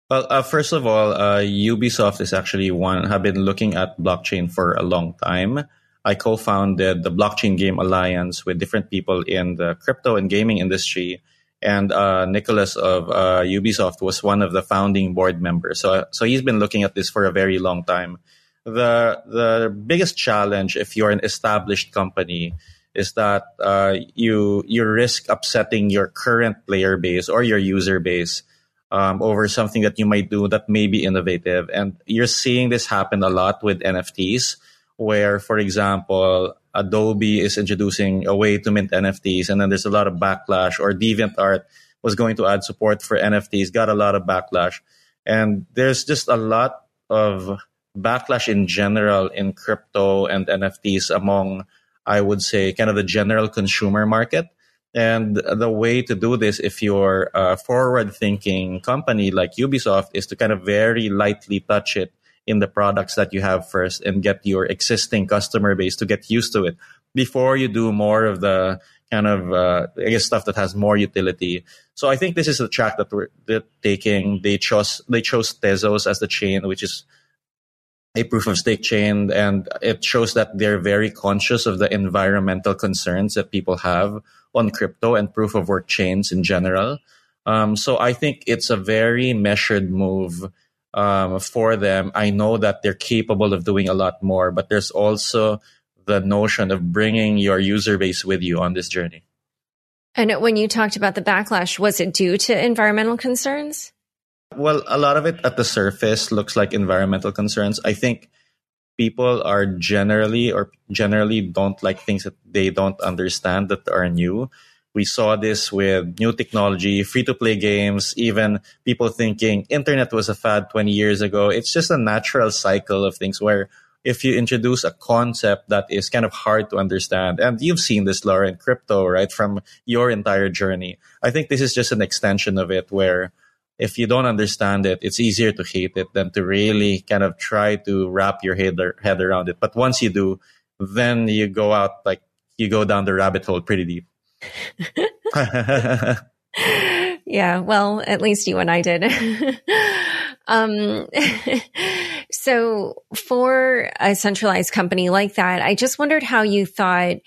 Well, uh, first of all, uh, Ubisoft is actually one, have been looking at blockchain for a long time. I co-founded the Blockchain Game Alliance with different people in the crypto and gaming industry and uh, Nicholas of uh, Ubisoft was one of the founding board members. So, so he's been looking at this for a very long time. The the biggest challenge, if you're an established company, is that uh, you you risk upsetting your current player base or your user base um, over something that you might do that may be innovative. And you're seeing this happen a lot with NFTs, where, for example, Adobe is introducing a way to mint NFTs, and then there's a lot of backlash. Or DeviantArt was going to add support for NFTs, got a lot of backlash, and there's just a lot of backlash in general in crypto and NFTs among, I would say, kind of the general consumer market. And the way to do this, if you're a forward thinking company like Ubisoft, is to kind of very lightly touch it in the products that you have first and get your existing customer base to get used to it before you do more of the kind of uh, I guess stuff that has more utility. So I think this is the track that we're taking. They chose they chose Tezos as the chain, which is a proof of stake chain, and it shows that they're very conscious of the environmental concerns that people have on crypto and proof of work chains in general. Um, so I think it's a very measured move um, for them. I know that they're capable of doing a lot more, but there's also the notion of bringing your user base with you on this journey. And when you talked about the backlash, was it due to environmental concerns? Well, a lot of it at the surface looks like environmental concerns. I think people are generally or generally don't like things that they don't understand that are new. We saw this with new technology, free to play games, even people thinking internet was a fad 20 years ago. It's just a natural cycle of things where if you introduce a concept that is kind of hard to understand, and you've seen this, Laura, in crypto, right, from your entire journey. I think this is just an extension of it where if you don't understand it, it's easier to hate it than to really kind of try to wrap your head, head around it. But once you do, then you go out like you go down the rabbit hole pretty deep. yeah, well, at least you and I did. um, so for a centralized company like that, I just wondered how you thought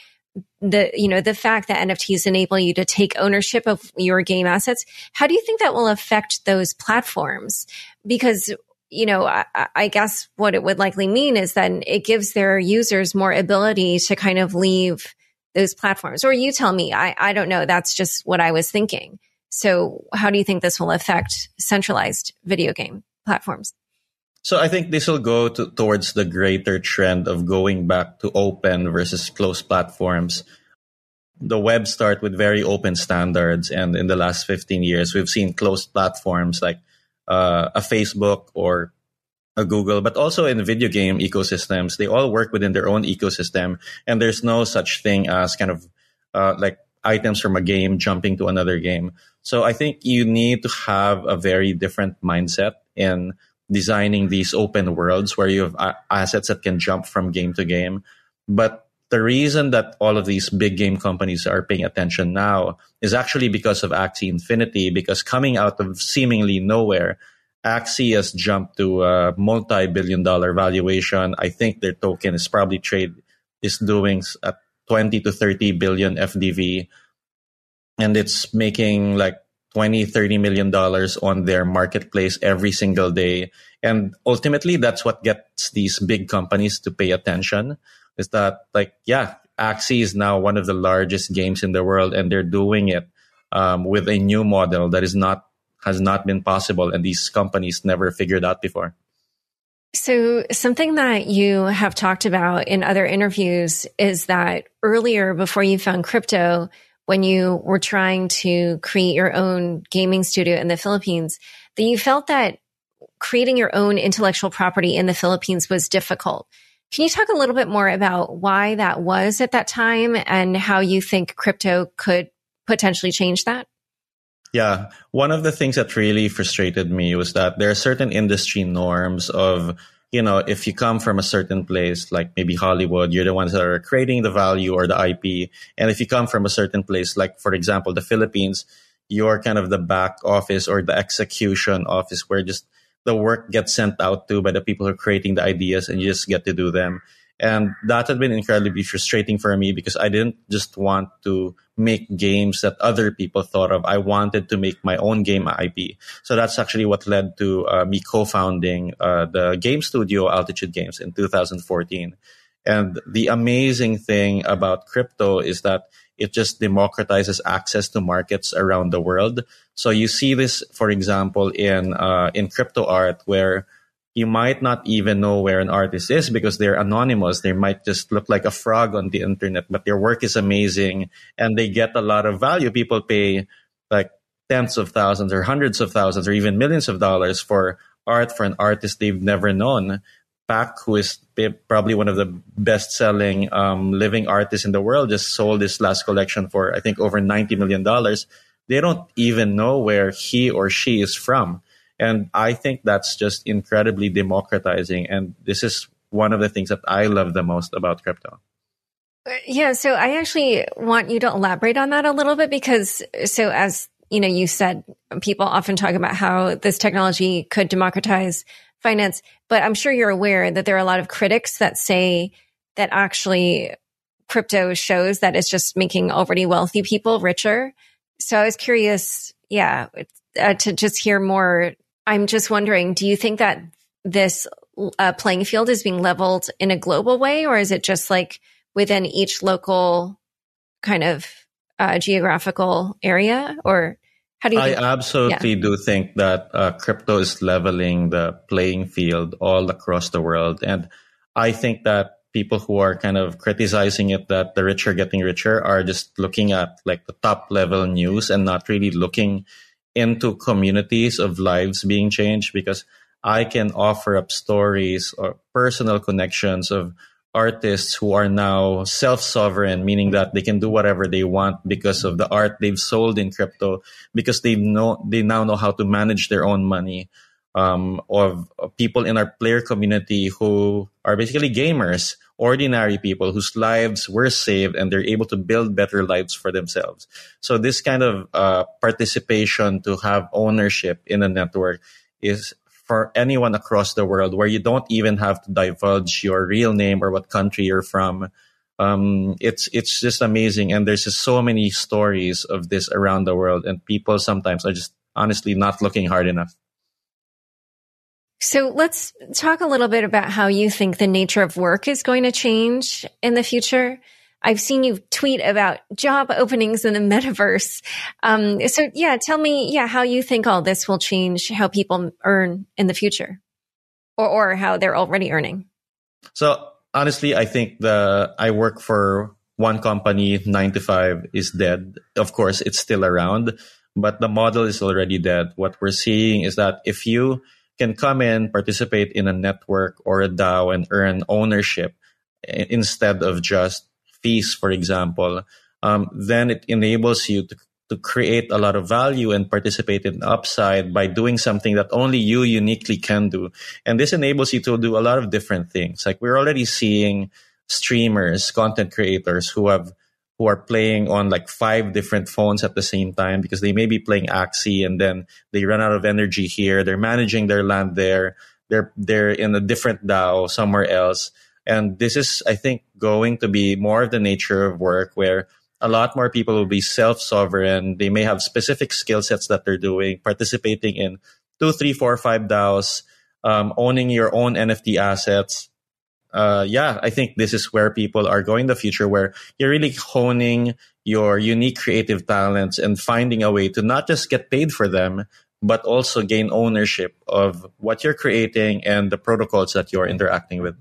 the you know the fact that nfts enable you to take ownership of your game assets how do you think that will affect those platforms? Because you know I, I, guess what it would likely mean is that it gives their users more ability to kind of leave those platforms. Or you tell me i, I don't know. That's just what i was thinking. So how do you think this will affect centralized video game platforms so I think this will go to, towards the greater trend of going back to open versus closed platforms. The web start with very open standards, and in the last 15 years, we've seen closed platforms like uh, a Facebook or a Google, but also in video game ecosystems. They all work within their own ecosystem, and there's no such thing as kind of uh, like items from a game jumping to another game. So I think you need to have a very different mindset in designing these open worlds where you have assets that can jump from game to game. But the reason that all of these big game companies are paying attention now is actually because of Axie Infinity, because coming out of seemingly nowhere, Axie has jumped to a multi-billion dollar valuation. I think their token is probably trade is doing at 20 to 30 billion FDV. And it's making like 20 30 million dollars on their marketplace every single day. And ultimately that's what gets these big companies to pay attention is that like yeah axie is now one of the largest games in the world and they're doing it um, with a new model that is not has not been possible and these companies never figured out before. So something that you have talked about in other interviews is that earlier before you found crypto when you were trying to create your own gaming studio in the Philippines, that you felt that creating your own intellectual property in the Philippines was difficult. Can you talk a little bit more about why that was at that time and how you think crypto could potentially change that? Yeah. One of the things that really frustrated me was that there are certain industry norms of you know, if you come from a certain place, like maybe Hollywood, you're the ones that are creating the value or the IP. And if you come from a certain place, like for example, the Philippines, you're kind of the back office or the execution office where just the work gets sent out to by the people who are creating the ideas and you just get to do them. And that had been incredibly frustrating for me because I didn't just want to make games that other people thought of. I wanted to make my own game IP. So that's actually what led to uh, me co-founding uh, the game studio Altitude Games in 2014. And the amazing thing about crypto is that it just democratizes access to markets around the world. So you see this, for example, in uh, in crypto art, where you might not even know where an artist is because they're anonymous. They might just look like a frog on the internet, but their work is amazing and they get a lot of value. People pay like tens of thousands or hundreds of thousands or even millions of dollars for art for an artist they've never known. Pak, who is probably one of the best selling um, living artists in the world, just sold his last collection for, I think, over $90 million. They don't even know where he or she is from and I think that's just incredibly democratizing. And this is one of the things that I love the most about crypto. Yeah. So I actually want you to elaborate on that a little bit because, so as you know, you said people often talk about how this technology could democratize finance, but I'm sure you're aware that there are a lot of critics that say that actually crypto shows that it's just making already wealthy people richer. So I was curious, yeah, uh, to just hear more I'm just wondering, do you think that this uh, playing field is being leveled in a global way, or is it just like within each local kind of uh, geographical area? Or how do you? I absolutely yeah. do think that uh, crypto is leveling the playing field all across the world, and I think that people who are kind of criticizing it that the rich are getting richer are just looking at like the top level news and not really looking into communities of lives being changed because I can offer up stories or personal connections of artists who are now self-sovereign, meaning that they can do whatever they want because of the art they've sold in crypto, because they know they now know how to manage their own money. Um, of, of people in our player community who are basically gamers, ordinary people whose lives were saved and they're able to build better lives for themselves. So this kind of uh, participation to have ownership in a network is for anyone across the world where you don't even have to divulge your real name or what country you're from. Um, it's it's just amazing, and there's just so many stories of this around the world, and people sometimes are just honestly not looking hard enough. So let's talk a little bit about how you think the nature of work is going to change in the future. I've seen you tweet about job openings in the metaverse. Um, so yeah, tell me, yeah, how you think all this will change how people earn in the future or, or how they're already earning. So honestly, I think the, I work for one company, nine to five is dead. Of course, it's still around, but the model is already dead. What we're seeing is that if you can come in, participate in a network or a DAO and earn ownership instead of just fees, for example, um, then it enables you to, to create a lot of value and participate in upside by doing something that only you uniquely can do. And this enables you to do a lot of different things. Like we're already seeing streamers, content creators who have who are playing on like five different phones at the same time because they may be playing Axie and then they run out of energy here. They're managing their land there. They're they're in a different DAO somewhere else. And this is, I think, going to be more of the nature of work where a lot more people will be self-sovereign. They may have specific skill sets that they're doing, participating in two, three, four, five DAOs, um, owning your own NFT assets. Uh, yeah, I think this is where people are going in the future, where you're really honing your unique creative talents and finding a way to not just get paid for them, but also gain ownership of what you're creating and the protocols that you're interacting with.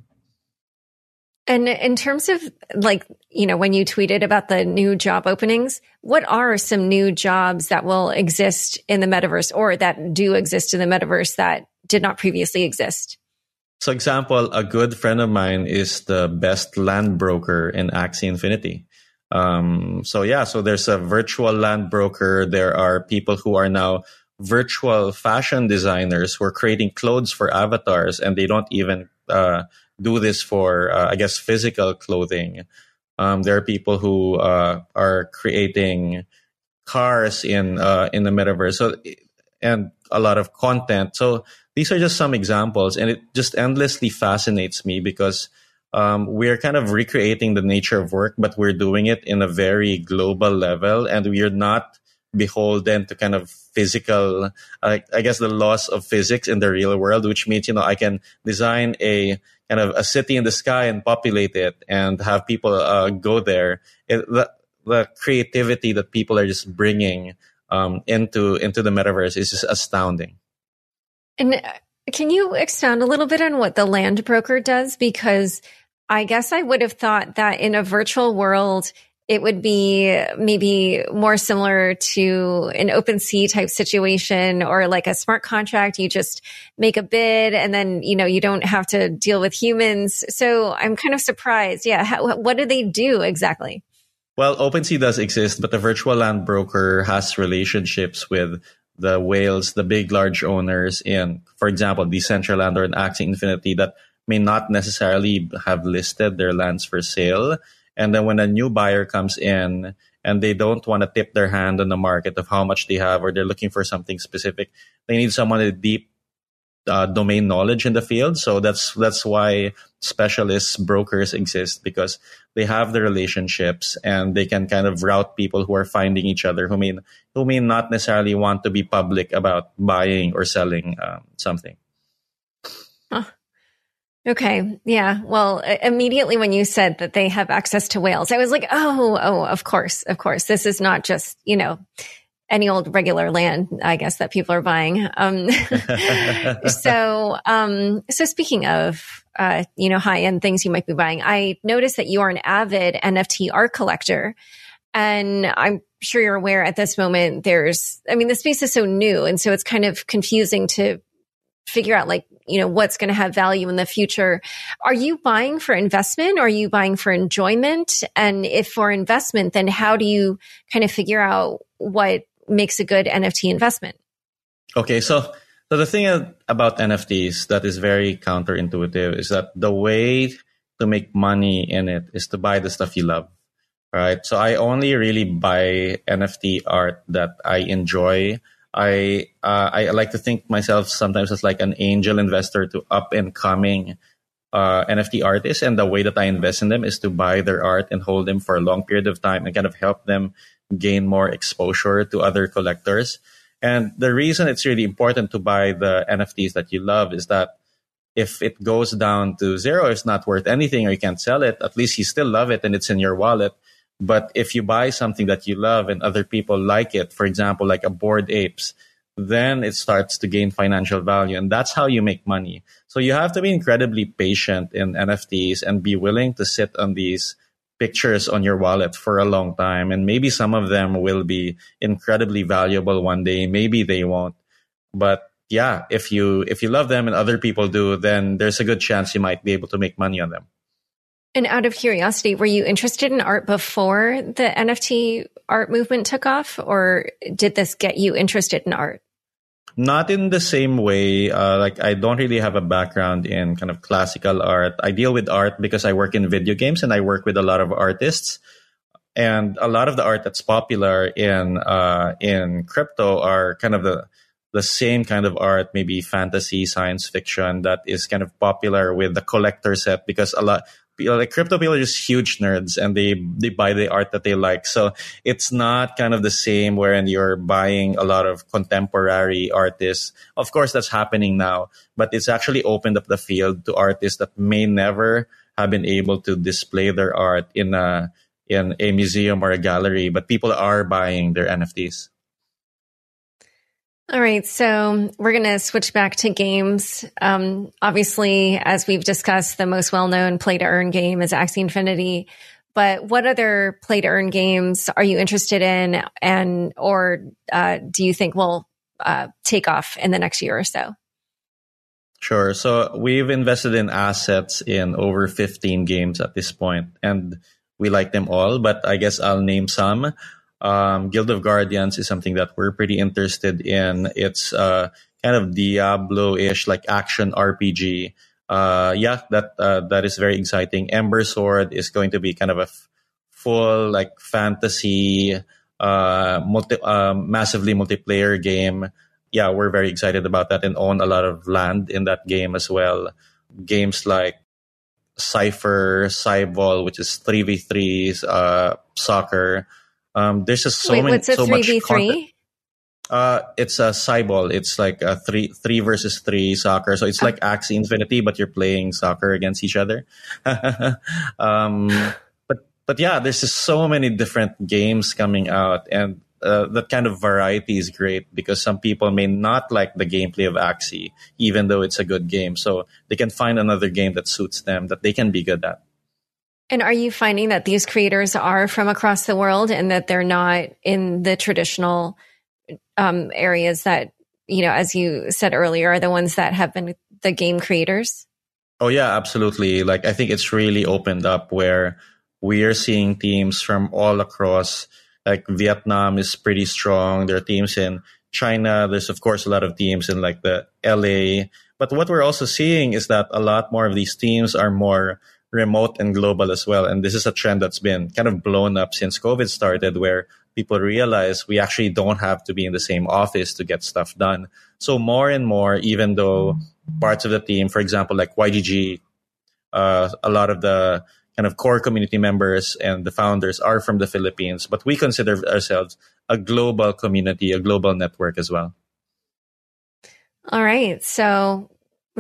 And in terms of like, you know, when you tweeted about the new job openings, what are some new jobs that will exist in the metaverse or that do exist in the metaverse that did not previously exist? So example, a good friend of mine is the best land broker in Axie Infinity. Um, so yeah, so there's a virtual land broker. There are people who are now virtual fashion designers who are creating clothes for avatars and they don't even, uh, do this for, uh, I guess, physical clothing. Um, there are people who uh, are creating cars in uh, in the metaverse, so and a lot of content. So these are just some examples, and it just endlessly fascinates me because um, we're kind of recreating the nature of work, but we're doing it in a very global level, and we're not beholden to kind of physical, uh, I guess, the laws of physics in the real world, which means you know I can design a kind of a city in the sky and populate it and have people uh, go there. It, the, the creativity that people are just bringing um, into into the metaverse is just astounding. And uh, can you expound a little bit on what the land broker does? Because I guess I would have thought that in a virtual world, it would be maybe more similar to an OpenSea type situation or like a smart contract. You just make a bid and then, you know, you don't have to deal with humans. So I'm kind of surprised. Yeah. How, what do they do exactly? Well, OpenSea does exist, but the virtual land broker has relationships with the whales, the big, large owners in, for example, Decentraland or an Axie Infinity that may not necessarily have listed their lands for sale. And then when a new buyer comes in and they don't want to tip their hand on the market of how much they have or they're looking for something specific, they need someone with deep uh, domain knowledge in the field. So that's that's why specialists brokers exist because they have the relationships and they can kind of route people who are finding each other who may who may not necessarily want to be public about buying or selling um, something. Okay. Yeah. Well, immediately when you said that they have access to whales, I was like, oh, oh, of course, of course. This is not just, you know, any old regular land, I guess, that people are buying. Um, so, um, so speaking of uh, you know, high end things you might be buying. I noticed that you are an avid NFT art collector. And I'm sure you're aware at this moment, there's, I mean, the space is so new. And so it's kind of confusing to figure out like, you know, what's going to have value in the future. Are you buying for investment or are you buying for enjoyment? And if for investment, then how do you kind of figure out what makes a good NFT investment? Okay. So, so the thing about NFTs that is very counterintuitive is that the way to make money in it is to buy the stuff you love. Right. So I only really buy NFT art that I enjoy I uh, I like to think myself sometimes as like an angel investor to up and coming uh, NFT artists, and the way that I invest in them is to buy their art and hold them for a long period of time and kind of help them gain more exposure to other collectors. And the reason it's really important to buy the NFTs that you love is that if it goes down to zero, it's not worth anything, or you can't sell it. At least you still love it and it's in your wallet. But if you buy something that you love and other people like it, for example, like a Bored Apes, then it starts to gain financial value. And that's how you make money. So you have to be incredibly patient in NFTs and be willing to sit on these pictures on your wallet for a long time. And maybe some of them will be incredibly valuable one day. Maybe they won't. But yeah, if you, if you love them and other people do, then there's a good chance you might be able to make money on them. And out of curiosity, were you interested in art before the NFT art movement took off, or did this get you interested in art? Not in the same way. Uh, like I don't really have a background in kind of classical art. I deal with art because I work in video games and I work with a lot of artists. And a lot of the art that's popular in uh, in crypto are kind of the the same kind of art, maybe fantasy, science fiction, that is kind of popular with the collector set because a lot like crypto people are just huge nerds and they they buy the art that they like. So it's not kind of the same wherein you're buying a lot of contemporary artists. Of course, that's happening now, but it's actually opened up the field to artists that may never have been able to display their art in a in a museum or a gallery, but people are buying their NFTs. All right. So we're going to switch back to games. Um, obviously, as we've discussed, the most well known play to earn game is Axie Infinity. But what other play to earn games are you interested in? And, or uh, do you think will uh, take off in the next year or so? Sure. So we've invested in assets in over 15 games at this point, and we like them all, but I guess I'll name some um, Guild of Guardians is something that we're pretty interested in. It's uh, kind of Diablo-ish, like action RPG. Uh, yeah, that uh, that is very exciting. Ember Sword is going to be kind of a f- full like fantasy, uh, multi, uh, massively multiplayer game. Yeah, we're very excited about that and own a lot of land in that game as well. Games like Cypher, Cyball, which is three v threes, uh, soccer um, there's just so Wait, many, what's a so 3v3? Uh, it's a cyball. It's like a three three versus three soccer. So it's like Axie Infinity, but you're playing soccer against each other. um, but but yeah, there's just so many different games coming out, and uh, that kind of variety is great because some people may not like the gameplay of Axie, even though it's a good game. So they can find another game that suits them that they can be good at. And are you finding that these creators are from across the world and that they're not in the traditional um, areas that, you know, as you said earlier, are the ones that have been the game creators? Oh, yeah, absolutely. Like, I think it's really opened up where we are seeing teams from all across. Like, Vietnam is pretty strong. There are teams in China. There's, of course, a lot of teams in like the LA. But what we're also seeing is that a lot more of these teams are more remote and global as well. And this is a trend that's been kind of blown up since COVID started, where people realize we actually don't have to be in the same office to get stuff done. So more and more, even though parts of the team, for example, like YGG, uh, a lot of the kind of core community members and the founders are from the Philippines, but we consider ourselves a global community, a global network as well. All right. So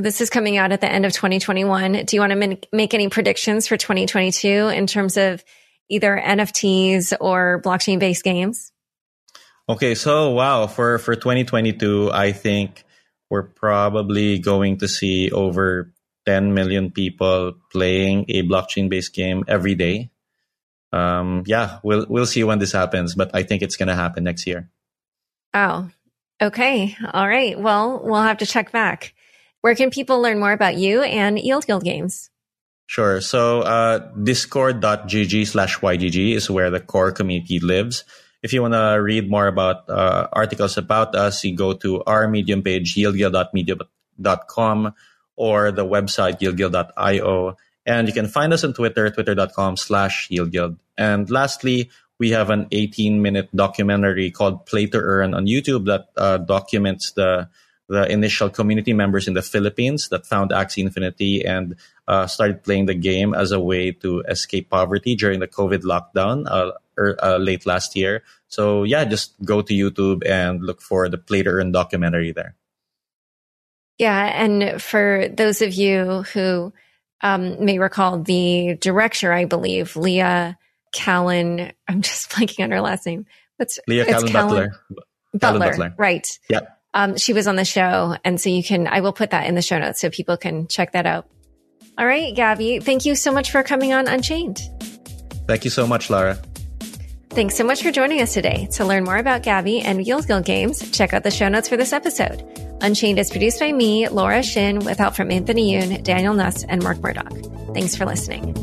this is coming out at the end of 2021. Do you want to make any predictions for 2022 in terms of either NFTs or blockchain based games? Okay, so wow, for for 2022, I think we're probably going to see over 10 million people playing a blockchain based game every day. Um, yeah, we'll we'll see when this happens, but I think it's going to happen next year. Oh, okay, all right. Well, we'll have to check back. Where can people learn more about you and Yield Guild Games? Sure. So uh, discord.gg slash YGG is where the core community lives. If you want to read more about uh, articles about us, you go to our Medium page, yieldguild.medium.com or the website yieldguild.io. And you can find us on Twitter, twitter.com slash yieldguild. And lastly, we have an 18 minute documentary called Play to Earn on YouTube that uh, documents the the initial community members in the Philippines that found Axie Infinity and uh, started playing the game as a way to escape poverty during the COVID lockdown uh, er, uh, late last year. So yeah, just go to YouTube and look for the Play to Earn documentary there. Yeah. And for those of you who um, may recall the director, I believe, Leah Callon, I'm just blanking on her last name. What's Leah Callon Butler. Butler. Butler. Right. Yeah. Um, she was on the show. And so you can, I will put that in the show notes so people can check that out. All right, Gabby, thank you so much for coming on Unchained. Thank you so much, Lara. Thanks so much for joining us today. To learn more about Gabby and Yield Guild Games, check out the show notes for this episode. Unchained is produced by me, Laura Shin, with help from Anthony Yoon, Daniel Nuss, and Mark Murdock. Thanks for listening.